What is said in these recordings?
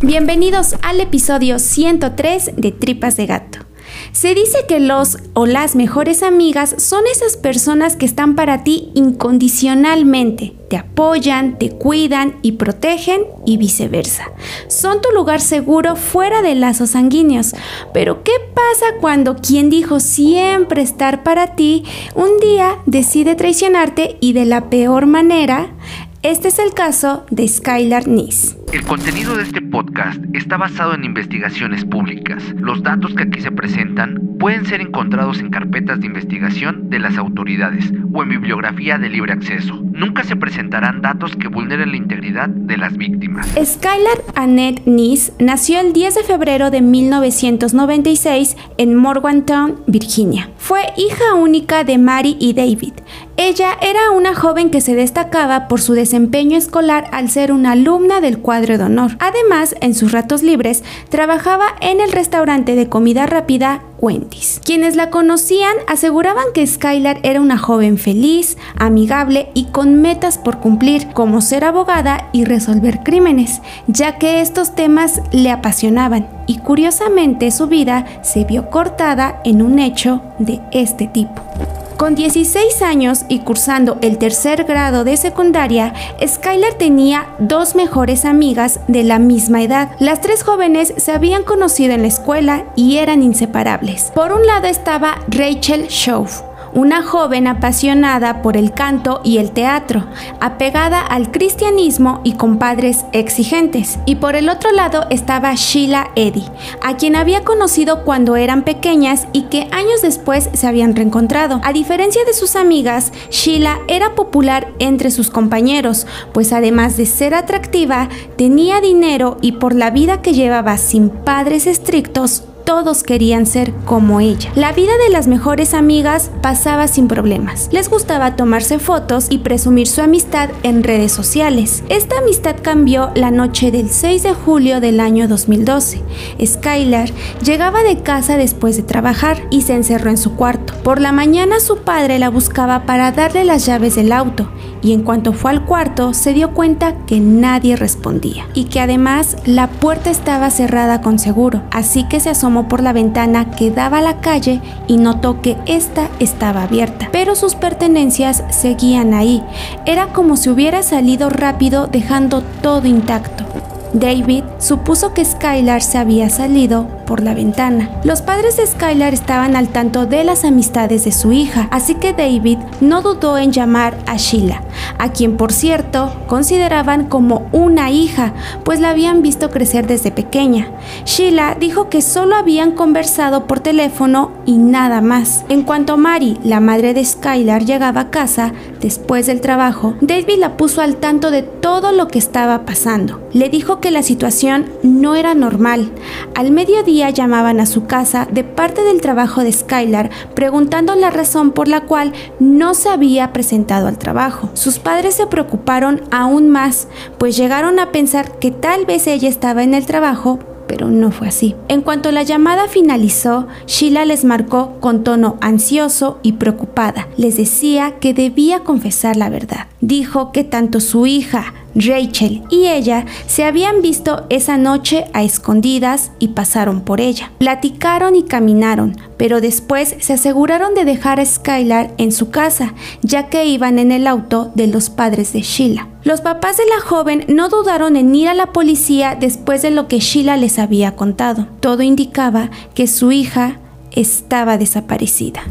Bienvenidos al episodio 103 de Tripas de Gato. Se dice que los o las mejores amigas son esas personas que están para ti incondicionalmente, te apoyan, te cuidan y protegen y viceversa. Son tu lugar seguro fuera de lazos sanguíneos. Pero ¿qué pasa cuando quien dijo siempre estar para ti un día decide traicionarte y de la peor manera? Este es el caso de Skylar Nice. El contenido de este podcast está basado en investigaciones públicas. Los datos que aquí se presentan pueden ser encontrados en carpetas de investigación de las autoridades o en bibliografía de libre acceso. Nunca se presentarán datos que vulneren la integridad de las víctimas. Skylar Annette Nice nació el 10 de febrero de 1996 en Morgantown, Virginia. Fue hija única de Mary y David. Ella era una joven que se destacaba por su desempeño escolar al ser una alumna del cuadro de honor. Además, en sus ratos libres, trabajaba en el restaurante de comida rápida Wendy's. Quienes la conocían aseguraban que Skylar era una joven feliz, amigable y con metas por cumplir, como ser abogada y resolver crímenes, ya que estos temas le apasionaban y curiosamente su vida se vio cortada en un hecho de este tipo. Con 16 años y cursando el tercer grado de secundaria, Skylar tenía dos mejores amigas de la misma edad. Las tres jóvenes se habían conocido en la escuela y eran inseparables. Por un lado estaba Rachel Schauf, una joven apasionada por el canto y el teatro, apegada al cristianismo y con padres exigentes. Y por el otro lado estaba Sheila Eddy, a quien había conocido cuando eran pequeñas y que años después se habían reencontrado. A diferencia de sus amigas, Sheila era popular entre sus compañeros, pues además de ser atractiva, tenía dinero y por la vida que llevaba sin padres estrictos, todos querían ser como ella. La vida de las mejores amigas pasaba sin problemas. Les gustaba tomarse fotos y presumir su amistad en redes sociales. Esta amistad cambió la noche del 6 de julio del año 2012. Skylar llegaba de casa después de trabajar y se encerró en su cuarto. Por la mañana su padre la buscaba para darle las llaves del auto y en cuanto fue al cuarto se dio cuenta que nadie respondía y que además la puerta estaba cerrada con seguro, así que se asomó por la ventana que daba a la calle y notó que esta estaba abierta, pero sus pertenencias seguían ahí. Era como si hubiera salido rápido dejando todo intacto. David supuso que Skylar se había salido por la ventana. Los padres de Skylar estaban al tanto de las amistades de su hija, así que David no dudó en llamar a Sheila, a quien por cierto consideraban como una hija, pues la habían visto crecer desde pequeña. Sheila dijo que solo habían conversado por teléfono y nada más. En cuanto Mary, la madre de Skylar, llegaba a casa después del trabajo, David la puso al tanto de todo lo que estaba pasando. Le dijo que la situación no era normal. Al mediodía llamaban a su casa de parte del trabajo de Skylar preguntando la razón por la cual no se había presentado al trabajo. Sus padres se preocuparon aún más, pues llegaron a pensar que tal vez ella estaba en el trabajo pero no fue así. En cuanto la llamada finalizó, Sheila les marcó con tono ansioso y preocupada. Les decía que debía confesar la verdad. Dijo que tanto su hija Rachel y ella se habían visto esa noche a escondidas y pasaron por ella. Platicaron y caminaron, pero después se aseguraron de dejar a Skylar en su casa, ya que iban en el auto de los padres de Sheila. Los papás de la joven no dudaron en ir a la policía después de lo que Sheila les había contado. Todo indicaba que su hija estaba desaparecida.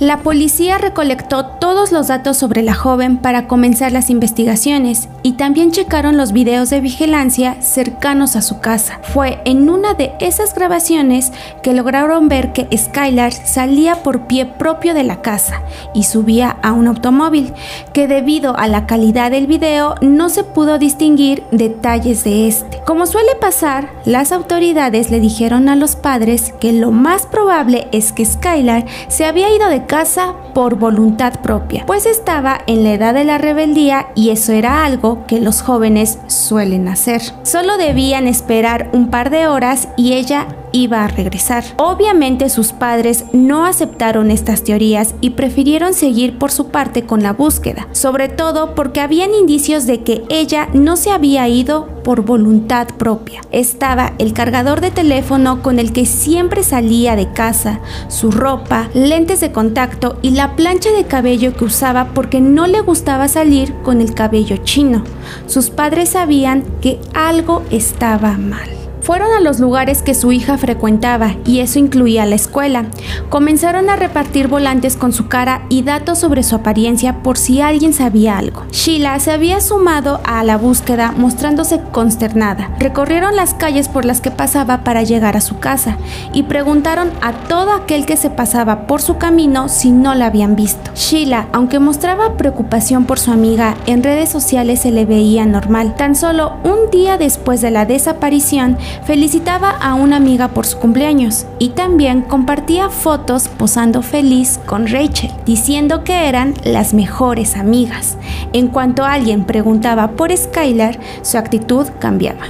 La policía recolectó todos los datos sobre la joven para comenzar las investigaciones y también checaron los videos de vigilancia cercanos a su casa. Fue en una de esas grabaciones que lograron ver que Skylar salía por pie propio de la casa y subía a un automóvil, que debido a la calidad del video no se pudo distinguir detalles de este. Como suele pasar, las autoridades le dijeron a los padres que lo más probable es que Skylar se había ido de casa por voluntad propia, pues estaba en la edad de la rebeldía y eso era algo que los jóvenes suelen hacer. Solo debían esperar un par de horas y ella iba a regresar. Obviamente sus padres no aceptaron estas teorías y prefirieron seguir por su parte con la búsqueda, sobre todo porque habían indicios de que ella no se había ido por voluntad propia. Estaba el cargador de teléfono con el que siempre salía de casa, su ropa, lentes de contacto y la plancha de cabello que usaba porque no le gustaba salir con el cabello chino. Sus padres sabían que algo estaba mal. Fueron a los lugares que su hija frecuentaba y eso incluía la escuela. Comenzaron a repartir volantes con su cara y datos sobre su apariencia por si alguien sabía algo. Sheila se había sumado a la búsqueda mostrándose consternada. Recorrieron las calles por las que pasaba para llegar a su casa y preguntaron a todo aquel que se pasaba por su camino si no la habían visto. Sheila, aunque mostraba preocupación por su amiga, en redes sociales se le veía normal. Tan solo un día después de la desaparición, felicitaba a una amiga por su cumpleaños y también compartía fotos posando feliz con Rachel, diciendo que eran las mejores amigas. En cuanto alguien preguntaba por Skylar, su actitud cambiaba.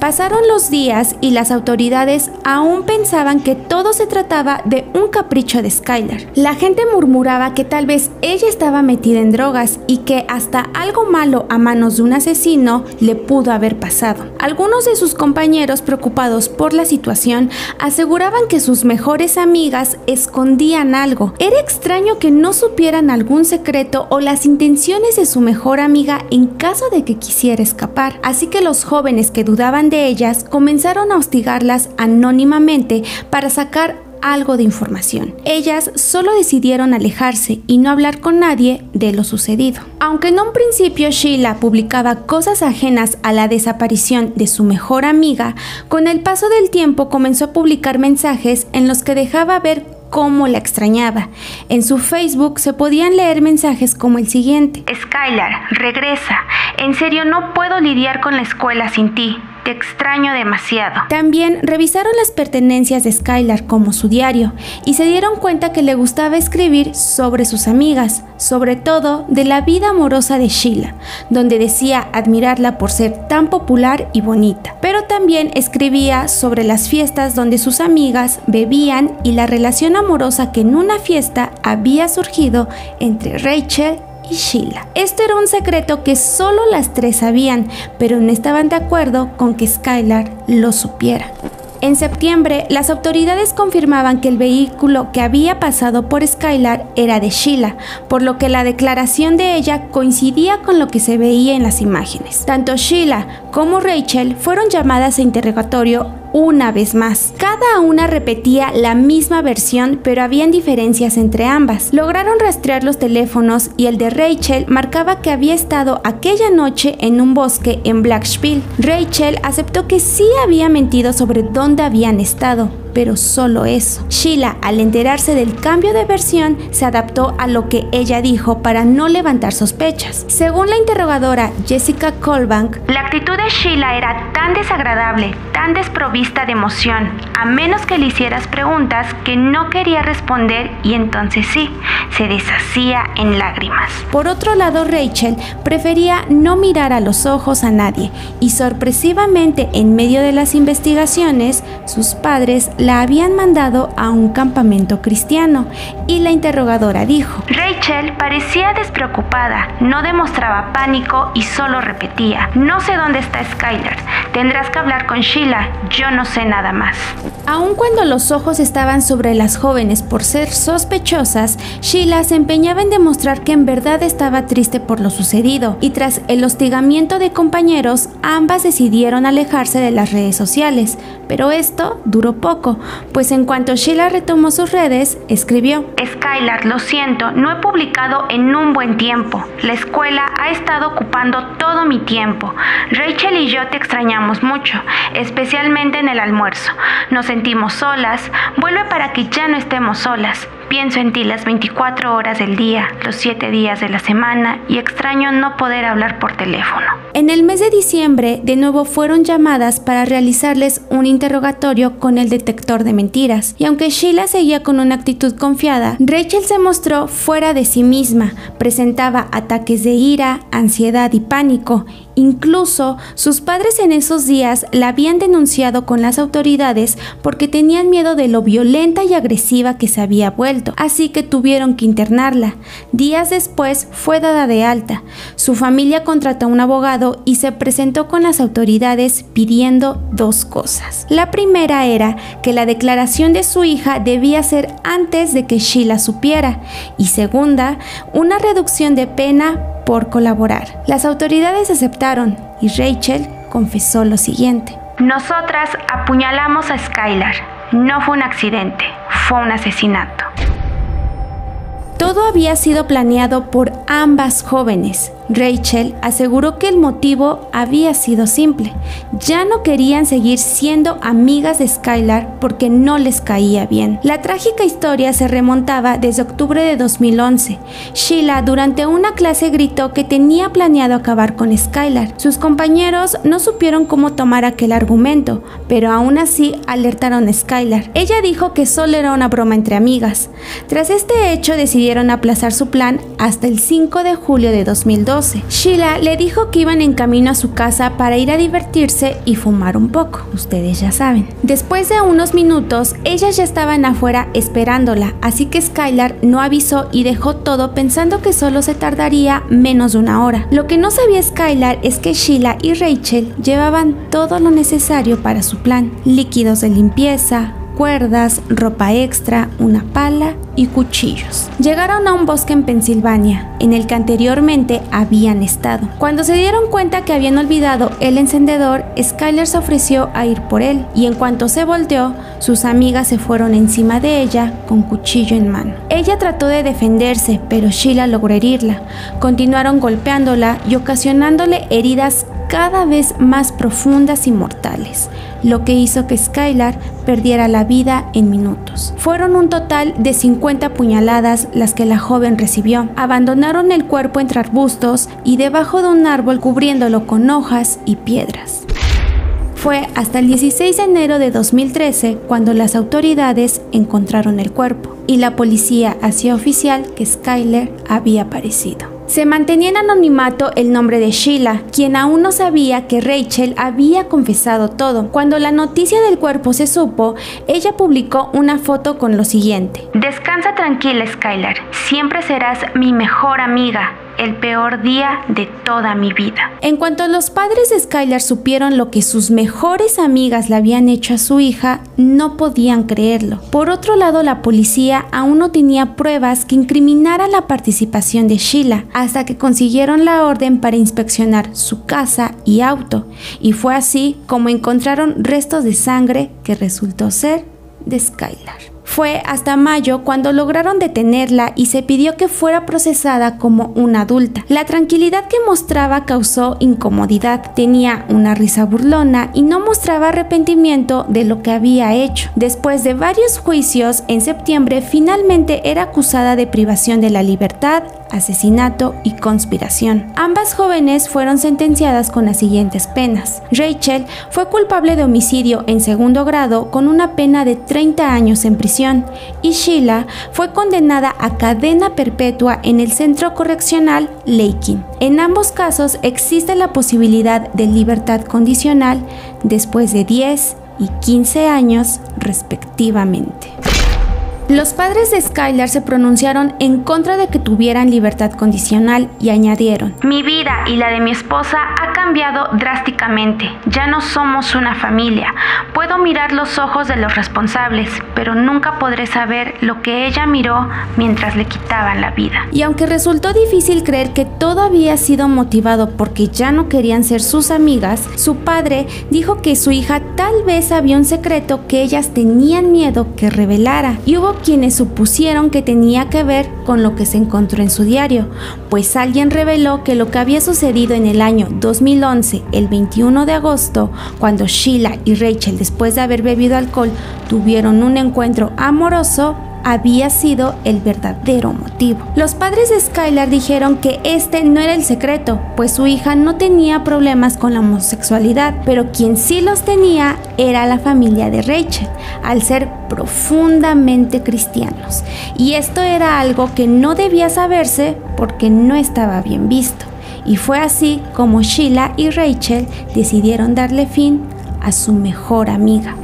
Pasaron los días y las autoridades aún pensaban que todo se trataba de un capricho de Skylar. La gente murmuraba que tal vez ella estaba metida en drogas y que hasta algo malo a manos de un asesino le pudo haber pasado. Algunos de sus compañeros preocupados por la situación aseguraban que sus mejores amigas escondían algo. Era extraño que no supieran algún secreto o las intenciones de su mejor amiga en caso de que quisiera escapar. Así que los jóvenes que dudaban de ellas comenzaron a hostigarlas anónimamente para sacar algo de información. Ellas solo decidieron alejarse y no hablar con nadie de lo sucedido. Aunque en un principio Sheila publicaba cosas ajenas a la desaparición de su mejor amiga, con el paso del tiempo comenzó a publicar mensajes en los que dejaba ver cómo la extrañaba. En su Facebook se podían leer mensajes como el siguiente. Skylar, regresa. En serio no puedo lidiar con la escuela sin ti extraño demasiado. También revisaron las pertenencias de Skylar como su diario y se dieron cuenta que le gustaba escribir sobre sus amigas, sobre todo de la vida amorosa de Sheila, donde decía admirarla por ser tan popular y bonita. Pero también escribía sobre las fiestas donde sus amigas bebían y la relación amorosa que en una fiesta había surgido entre Rachel Sheila. Esto era un secreto que solo las tres sabían, pero no estaban de acuerdo con que Skylar lo supiera. En septiembre, las autoridades confirmaban que el vehículo que había pasado por Skylar era de Sheila, por lo que la declaración de ella coincidía con lo que se veía en las imágenes. Tanto Sheila como Rachel fueron llamadas a interrogatorio una vez más. Cada una repetía la misma versión, pero habían diferencias entre ambas. Lograron rastrear los teléfonos y el de Rachel marcaba que había estado aquella noche en un bosque en Blackspiel. Rachel aceptó que sí había mentido sobre dónde habían estado, pero solo eso. Sheila, al enterarse del cambio de versión, se adaptó a lo que ella dijo para no levantar sospechas. Según la interrogadora Jessica Colbank, la actitud de Sheila era tan desagradable, tan desprovista de emoción, a menos que le hicieras preguntas que no quería responder y entonces sí, se deshacía en lágrimas. Por otro lado, Rachel prefería no mirar a los ojos a nadie y sorpresivamente en medio de las investigaciones, sus padres la habían mandado a un campamento cristiano y la interrogadora dijo, Rachel parecía despreocupada, no demostraba pánico y solo repetía, no sé dónde está Skylar, tendrás que hablar con Sheila, yo no sé nada más. Aun cuando los ojos estaban sobre las jóvenes por ser sospechosas, Sheila se empeñaba en demostrar que en verdad estaba triste por lo sucedido y tras el hostigamiento de compañeros, ambas decidieron alejarse de las redes sociales, pero esto duró poco pues en cuanto Sheila retomó sus redes, escribió, Skylar, lo siento, no he publicado en un buen tiempo. La escuela ha estado ocupando todo mi tiempo. Rachel y yo te extrañamos mucho, especialmente en el almuerzo. Nos sentimos solas, vuelve para que ya no estemos solas. Pienso en ti las 24 horas del día, los 7 días de la semana y extraño no poder hablar por teléfono. En el mes de diciembre, de nuevo fueron llamadas para realizarles un interrogatorio con el de mentiras. Y aunque Sheila seguía con una actitud confiada, Rachel se mostró fuera de sí misma, presentaba ataques de ira, ansiedad y pánico Incluso sus padres en esos días la habían denunciado con las autoridades porque tenían miedo de lo violenta y agresiva que se había vuelto, así que tuvieron que internarla. Días después fue dada de alta. Su familia contrató a un abogado y se presentó con las autoridades pidiendo dos cosas. La primera era que la declaración de su hija debía ser antes de que Sheila supiera y segunda, una reducción de pena por colaborar. Las autoridades aceptaron y Rachel confesó lo siguiente. Nosotras apuñalamos a Skylar. No fue un accidente, fue un asesinato. Todo había sido planeado por ambas jóvenes. Rachel aseguró que el motivo había sido simple. Ya no querían seguir siendo amigas de Skylar porque no les caía bien. La trágica historia se remontaba desde octubre de 2011. Sheila durante una clase gritó que tenía planeado acabar con Skylar. Sus compañeros no supieron cómo tomar aquel argumento, pero aún así alertaron a Skylar. Ella dijo que solo era una broma entre amigas. Tras este hecho decidieron aplazar su plan hasta el 5 de julio de 2012 Sheila le dijo que iban en camino a su casa para ir a divertirse y fumar un poco, ustedes ya saben. Después de unos minutos, ellas ya estaban afuera esperándola, así que Skylar no avisó y dejó todo pensando que solo se tardaría menos de una hora. Lo que no sabía Skylar es que Sheila y Rachel llevaban todo lo necesario para su plan, líquidos de limpieza, cuerdas, ropa extra, una pala y cuchillos. Llegaron a un bosque en Pensilvania, en el que anteriormente habían estado. Cuando se dieron cuenta que habían olvidado el encendedor, Skyler se ofreció a ir por él, y en cuanto se volteó, sus amigas se fueron encima de ella con cuchillo en mano. Ella trató de defenderse, pero Sheila logró herirla. Continuaron golpeándola y ocasionándole heridas cada vez más profundas y mortales, lo que hizo que Skylar perdiera la vida en minutos. Fueron un total de 50 puñaladas las que la joven recibió. Abandonaron el cuerpo entre arbustos y debajo de un árbol cubriéndolo con hojas y piedras. Fue hasta el 16 de enero de 2013 cuando las autoridades encontraron el cuerpo y la policía hacía oficial que Skyler había aparecido. Se mantenía en anonimato el nombre de Sheila, quien aún no sabía que Rachel había confesado todo. Cuando la noticia del cuerpo se supo, ella publicó una foto con lo siguiente. Descansa tranquila, Skylar. Siempre serás mi mejor amiga el peor día de toda mi vida. En cuanto los padres de Skylar supieron lo que sus mejores amigas le habían hecho a su hija, no podían creerlo. Por otro lado, la policía aún no tenía pruebas que incriminaran la participación de Sheila, hasta que consiguieron la orden para inspeccionar su casa y auto, y fue así como encontraron restos de sangre que resultó ser de Skylar. Fue hasta mayo cuando lograron detenerla y se pidió que fuera procesada como una adulta. La tranquilidad que mostraba causó incomodidad. Tenía una risa burlona y no mostraba arrepentimiento de lo que había hecho. Después de varios juicios, en septiembre finalmente era acusada de privación de la libertad, asesinato y conspiración. Ambas jóvenes fueron sentenciadas con las siguientes penas. Rachel fue culpable de homicidio en segundo grado con una pena de 30 años en prisión y Sheila fue condenada a cadena perpetua en el centro correccional Lakin. En ambos casos existe la posibilidad de libertad condicional después de 10 y 15 años respectivamente. Los padres de Skylar se pronunciaron en contra de que tuvieran libertad condicional y añadieron, Mi vida y la de mi esposa ha cambiado drásticamente. Ya no somos una familia. Puedo mirar los ojos de los responsables, pero nunca podré saber lo que ella miró mientras le quitaban la vida. Y aunque resultó difícil creer que todo había sido motivado porque ya no querían ser sus amigas, su padre dijo que su hija tal vez había un secreto que ellas tenían miedo que revelara y hubo quienes supusieron que tenía que ver con lo que se encontró en su diario, pues alguien reveló que lo que había sucedido en el año 2011, el 21 de agosto, cuando Sheila y Rachel, después de haber bebido alcohol, tuvieron un encuentro amoroso, había sido el verdadero motivo. Los padres de Skylar dijeron que este no era el secreto, pues su hija no tenía problemas con la homosexualidad, pero quien sí los tenía era la familia de Rachel, al ser profundamente cristianos. Y esto era algo que no debía saberse porque no estaba bien visto. Y fue así como Sheila y Rachel decidieron darle fin a su mejor amiga.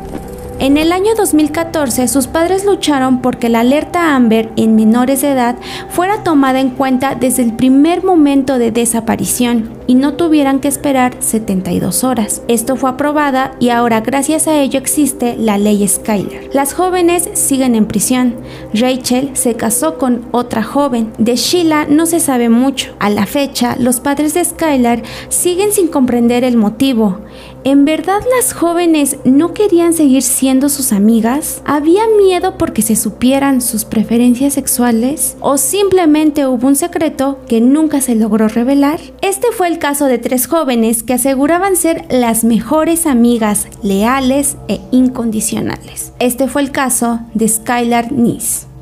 En el año 2014, sus padres lucharon porque la alerta Amber en menores de edad fuera tomada en cuenta desde el primer momento de desaparición y no tuvieran que esperar 72 horas. Esto fue aprobada y ahora gracias a ello existe la ley Skyler. Las jóvenes siguen en prisión. Rachel se casó con otra joven. De Sheila no se sabe mucho. A la fecha, los padres de Skylar siguen sin comprender el motivo. ¿En verdad las jóvenes no querían seguir siendo sus amigas? ¿Había miedo porque se supieran sus preferencias sexuales? ¿O simplemente hubo un secreto que nunca se logró revelar? Este fue el caso de tres jóvenes que aseguraban ser las mejores amigas leales e incondicionales. Este fue el caso de Skylar Nice.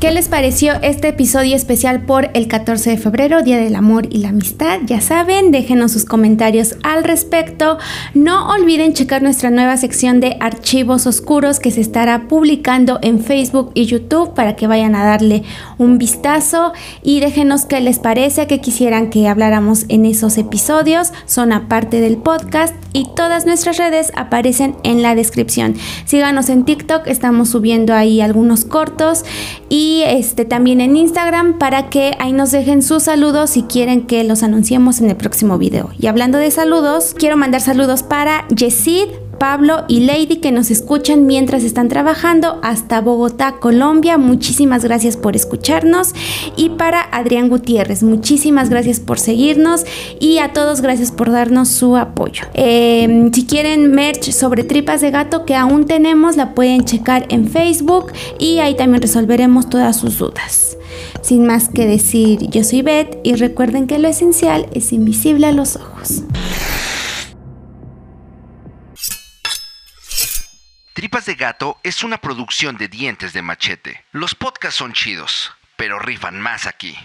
¿Qué les pareció este episodio especial por el 14 de febrero, Día del Amor y la Amistad? Ya saben, déjenos sus comentarios al respecto. No olviden checar nuestra nueva sección de archivos oscuros que se estará publicando en Facebook y YouTube para que vayan a darle un vistazo y déjenos qué les parece, qué quisieran que habláramos en esos episodios. Son aparte del podcast y todas nuestras redes aparecen en la descripción. Síganos en TikTok, estamos subiendo ahí algunos cortos y y este, también en Instagram para que ahí nos dejen sus saludos si quieren que los anunciemos en el próximo video. Y hablando de saludos, quiero mandar saludos para Yesid, Pablo y Lady que nos escuchan mientras están trabajando hasta Bogotá, Colombia. Muchísimas gracias por escucharnos. Y para Adrián Gutiérrez, muchísimas gracias por seguirnos y a todos gracias por darnos su apoyo. Em, si quieren merch sobre tripas de gato que aún tenemos, la pueden checar en Facebook y ahí también resolveremos todas sus dudas. Sin más que decir, yo soy Beth y recuerden que lo esencial es invisible a los ojos. Tripas de Gato es una producción de dientes de machete. Los podcasts son chidos, pero rifan más aquí.